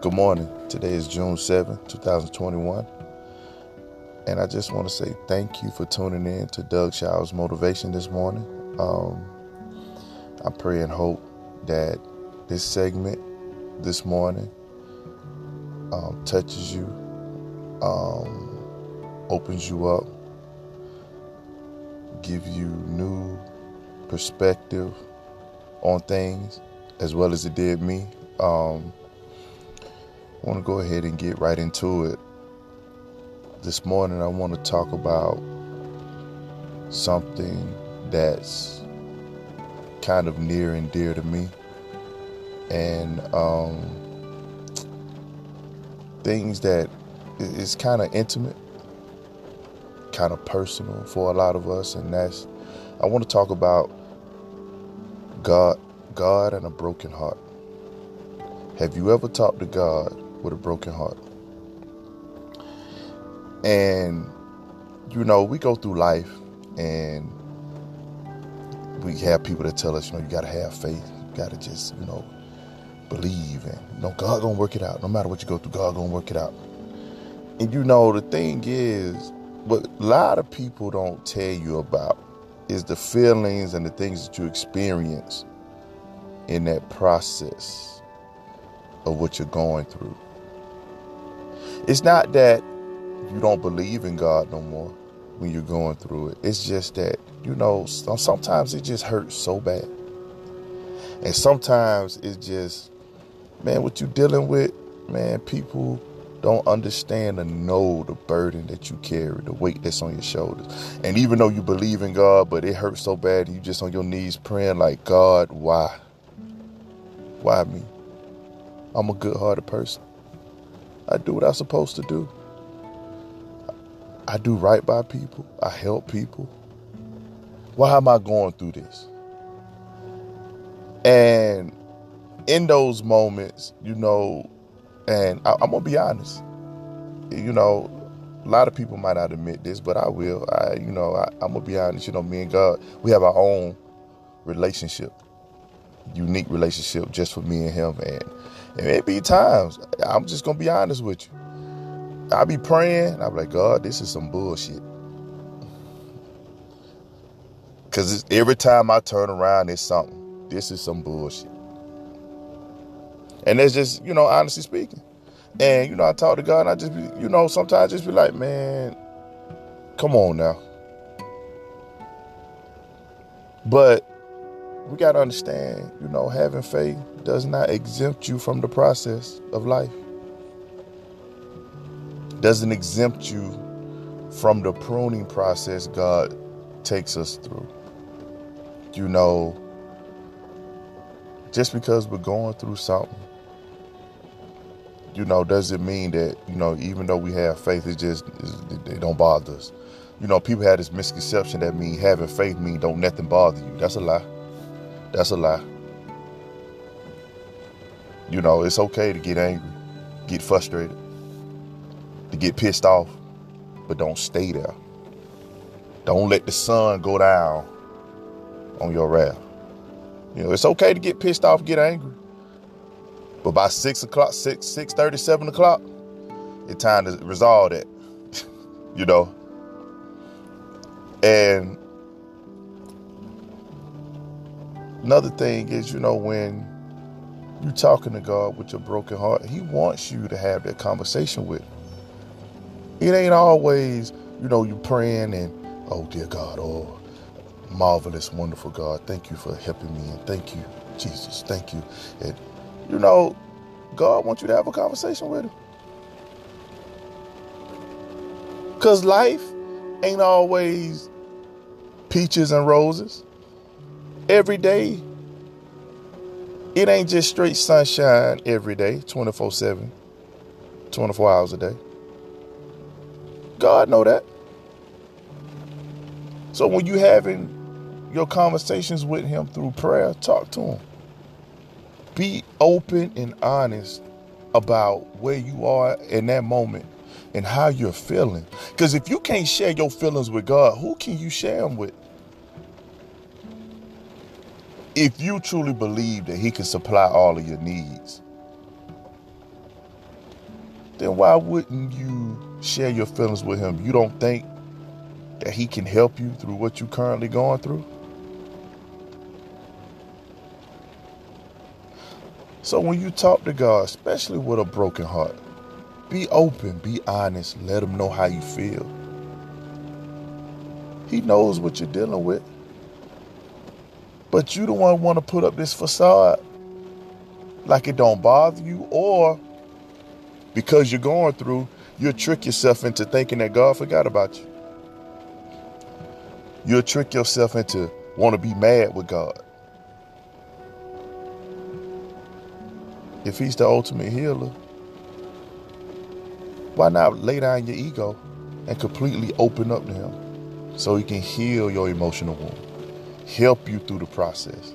Good morning. Today is June 7, 2021. And I just want to say thank you for tuning in to Doug Showers Motivation this morning. Um, I pray and hope that this segment this morning um, touches you, um, opens you up, give you new perspective on things as well as it did me. Um, I want to go ahead and get right into it. This morning, I want to talk about something that's kind of near and dear to me, and um, things that is kind of intimate, kind of personal for a lot of us, and that's I want to talk about God, God and a broken heart. Have you ever talked to God with a broken heart. And, you know, we go through life and we have people that tell us, you know, you got to have faith. You got to just, you know, believe. And, you know, God going to work it out. No matter what you go through, God going to work it out. And, you know, the thing is, what a lot of people don't tell you about is the feelings and the things that you experience in that process of what you're going through. It's not that you don't believe in God no more when you're going through it. It's just that, you know, sometimes it just hurts so bad. And sometimes it's just, man, what you're dealing with, man, people don't understand and know the burden that you carry, the weight that's on your shoulders. And even though you believe in God, but it hurts so bad, you just on your knees praying like, God, why? Why me? I'm a good hearted person. I do what I'm supposed to do. I do right by people. I help people. Why am I going through this? And in those moments, you know, and I, am gonna be honest, you know, a lot of people might not admit this, but I will. I, you know, I, I'm gonna be honest. You know, me and God, we have our own relationship, unique relationship, just for me and Him, and and it be times, I'm just gonna be honest with you. I be praying, I be like, God, this is some bullshit. Cause every time I turn around, it's something. This is some bullshit. And that's just, you know, honestly speaking. And, you know, I talk to God and I just be, you know, sometimes just be like, man, come on now. But we got to understand, you know, having faith does not exempt you from the process of life. Doesn't exempt you from the pruning process God takes us through. You know, just because we're going through something, you know, doesn't mean that, you know, even though we have faith, it just, it don't bother us. You know, people have this misconception that mean having faith mean don't nothing bother you. That's a lie. That's a lie. You know, it's okay to get angry, get frustrated, to get pissed off, but don't stay there. Don't let the sun go down on your wrath. You know, it's okay to get pissed off, get angry. But by six o'clock, six, six thirty, seven o'clock, it's time to resolve that. you know. And Another thing is, you know, when you're talking to God with your broken heart, He wants you to have that conversation with. Him. It ain't always, you know, you praying and, oh dear God, oh marvelous, wonderful God, thank you for helping me and thank you, Jesus, thank you. And you know, God wants you to have a conversation with him. Cause life ain't always peaches and roses every day. It ain't just straight sunshine every day, 24 7, 24 hours a day. God know that. So when you having your conversations with him through prayer, talk to him. Be open and honest about where you are in that moment and how you're feeling. Because if you can't share your feelings with God, who can you share them with? If you truly believe that he can supply all of your needs, then why wouldn't you share your feelings with him? You don't think that he can help you through what you're currently going through? So when you talk to God, especially with a broken heart, be open, be honest, let him know how you feel. He knows what you're dealing with. But you the one want to put up this facade like it don't bother you or because you're going through, you'll trick yourself into thinking that God forgot about you. You'll trick yourself into want to be mad with God. If he's the ultimate healer, why not lay down your ego and completely open up to him so he can heal your emotional wound, help you through the process?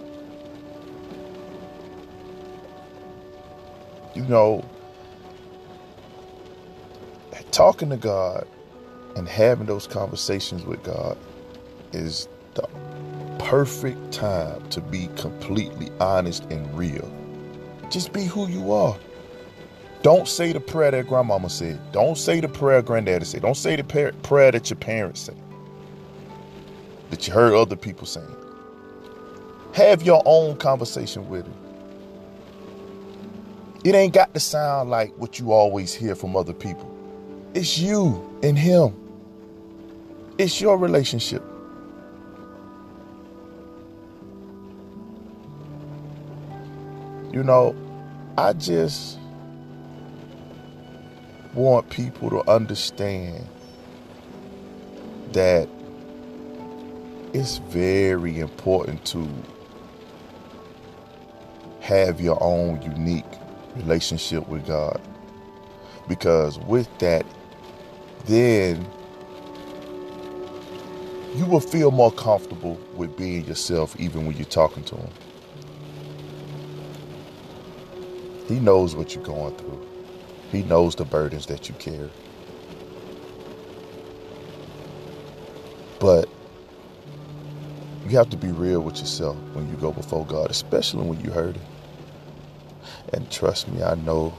You know, talking to God and having those conversations with God is the perfect time to be completely honest and real. Just be who you are. Don't say the prayer that grandmama said. Don't say the prayer granddaddy said. Don't say the prayer that your parents said. That you heard other people saying. Have your own conversation with him. It ain't got to sound like what you always hear from other people. It's you and him. It's your relationship. You know, I just want people to understand that it's very important to have your own unique relationship with God. Because with that, then you will feel more comfortable with being yourself even when you're talking to him. He knows what you're going through. He knows the burdens that you carry. But you have to be real with yourself when you go before God, especially when you hurt him. And trust me, I know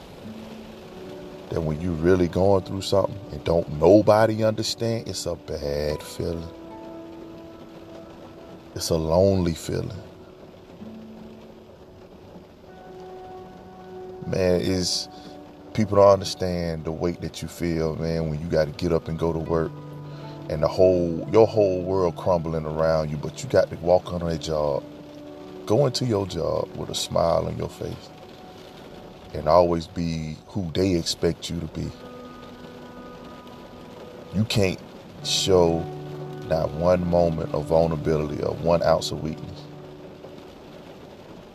that when you're really going through something and don't nobody understand, it's a bad feeling. It's a lonely feeling. Man, is people don't understand the weight that you feel, man, when you got to get up and go to work and the whole your whole world crumbling around you, but you got to walk on a job. Go into your job with a smile on your face and always be who they expect you to be. You can't show not one moment of vulnerability or one ounce of weakness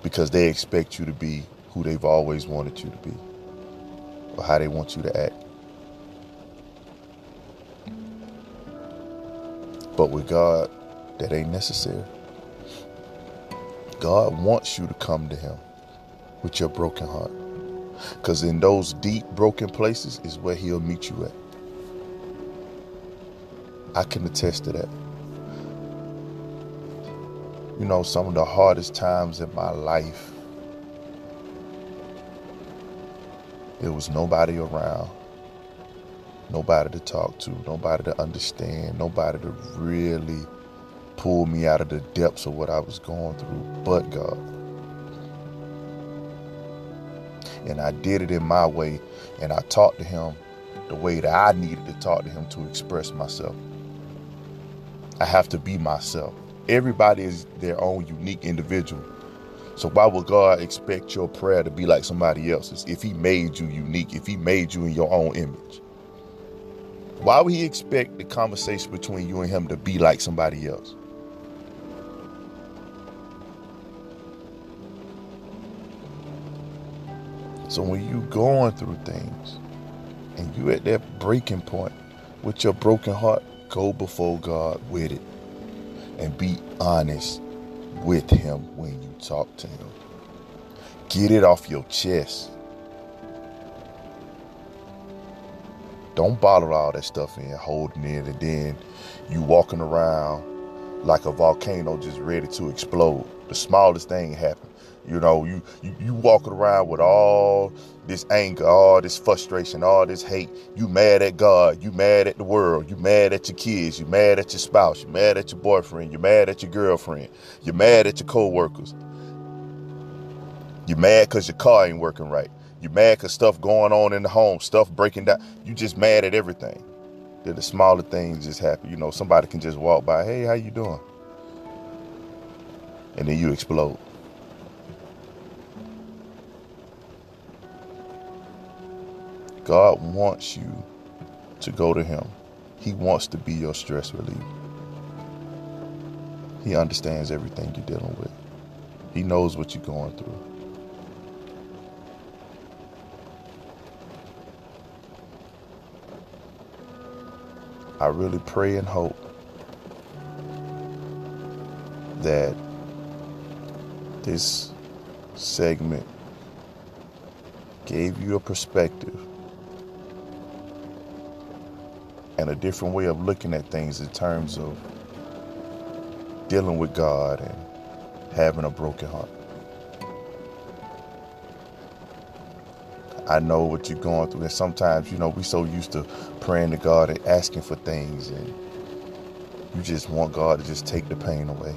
because they expect you to be who they've always wanted you to be or how they want you to act. But with God, that ain't necessary. God wants you to come to Him with your broken heart. Because in those deep, broken places is where He'll meet you at. I can attest to that. You know, some of the hardest times in my life, there was nobody around, nobody to talk to, nobody to understand, nobody to really pull me out of the depths of what I was going through but God. And I did it in my way, and I talked to him the way that I needed to talk to him to express myself. I have to be myself. Everybody is their own unique individual. So why would God expect your prayer to be like somebody else's if he made you unique, if he made you in your own image? Why would he expect the conversation between you and him to be like somebody else? So when you going through things and you at that breaking point with your broken heart, go before God with it and be honest with him when you talk to him. Get it off your chest. Don't bottle all that stuff in, holding it, and then you walking around like a volcano just ready to explode. The smallest thing happen. You know, you, you you walking around with all this anger, all this frustration, all this hate. You mad at God, you mad at the world, you mad at your kids, you mad at your spouse, you mad at your boyfriend, you mad at your girlfriend, you mad at your co-workers. You mad because your car ain't working right. You mad because stuff going on in the home, stuff breaking down. You just mad at everything. Then the smaller things just happen. You know, somebody can just walk by, hey, how you doing? And then you explode. God wants you to go to Him. He wants to be your stress reliever. He understands everything you're dealing with. He knows what you're going through. I really pray and hope that this segment gave you a perspective and a different way of looking at things in terms of dealing with God and having a broken heart. I know what you're going through, and sometimes, you know, we so used to praying to God and asking for things, and you just want God to just take the pain away.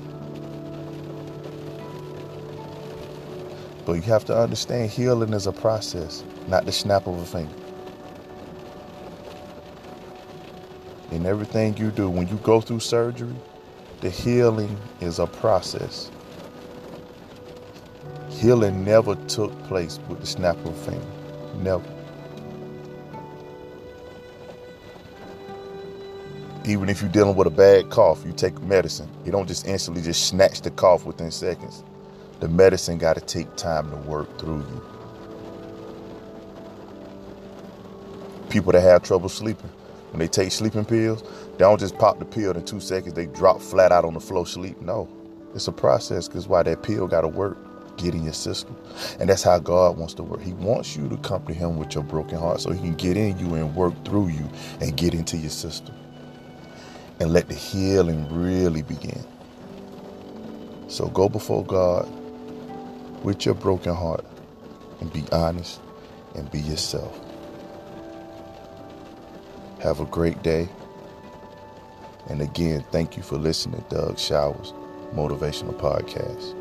But you have to understand healing is a process, not the snap of a finger. In everything you do, when you go through surgery, the healing is a process. Healing never took place with the snap of a finger. Never. Even if you're dealing with a bad cough, you take medicine. You don't just instantly just snatch the cough within seconds. The medicine got to take time to work through you. People that have trouble sleeping, when they take sleeping pills, they don't just pop the pill in two seconds, they drop flat out on the floor sleep. No, it's a process because why that pill got to work, get in your system. And that's how God wants to work. He wants you to come to Him with your broken heart so He can get in you and work through you and get into your system. And let the healing really begin. So go before God with your broken heart and be honest and be yourself. Have a great day. And again, thank you for listening Doug Showers Motivational Podcast.